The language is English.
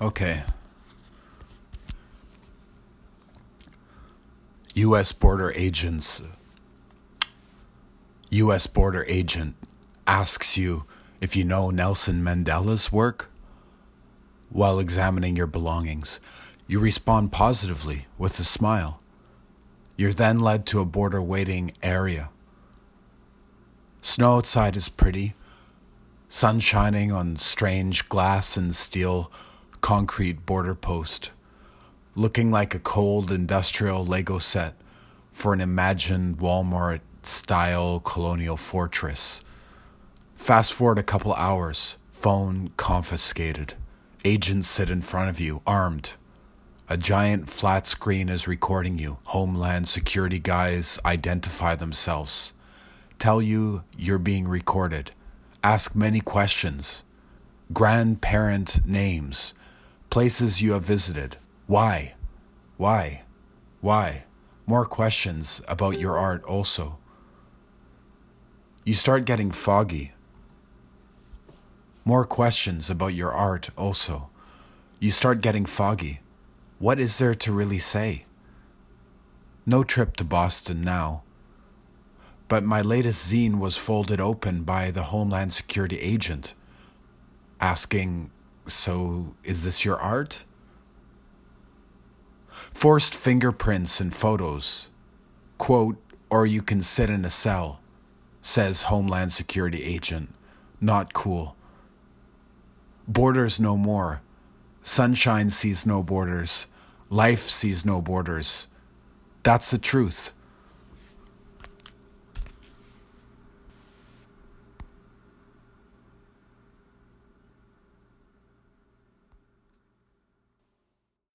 Okay. U.S. border agents. U.S. border agent asks you if you know Nelson Mandela's work while examining your belongings. You respond positively with a smile. You're then led to a border waiting area. Snow outside is pretty, sun shining on strange glass and steel concrete border post, looking like a cold industrial Lego set for an imagined Walmart style colonial fortress. Fast forward a couple hours, phone confiscated. Agents sit in front of you, armed. A giant flat screen is recording you. Homeland Security guys identify themselves. Tell you you're being recorded. Ask many questions. Grandparent names. Places you have visited. Why? Why? Why? More questions about your art also. You start getting foggy. More questions about your art also. You start getting foggy. What is there to really say? No trip to Boston now. But my latest zine was folded open by the Homeland Security agent, asking, So is this your art? Forced fingerprints and photos. Quote, or you can sit in a cell, says Homeland Security agent. Not cool. Borders no more. Sunshine sees no borders. Life sees no borders. That's the truth.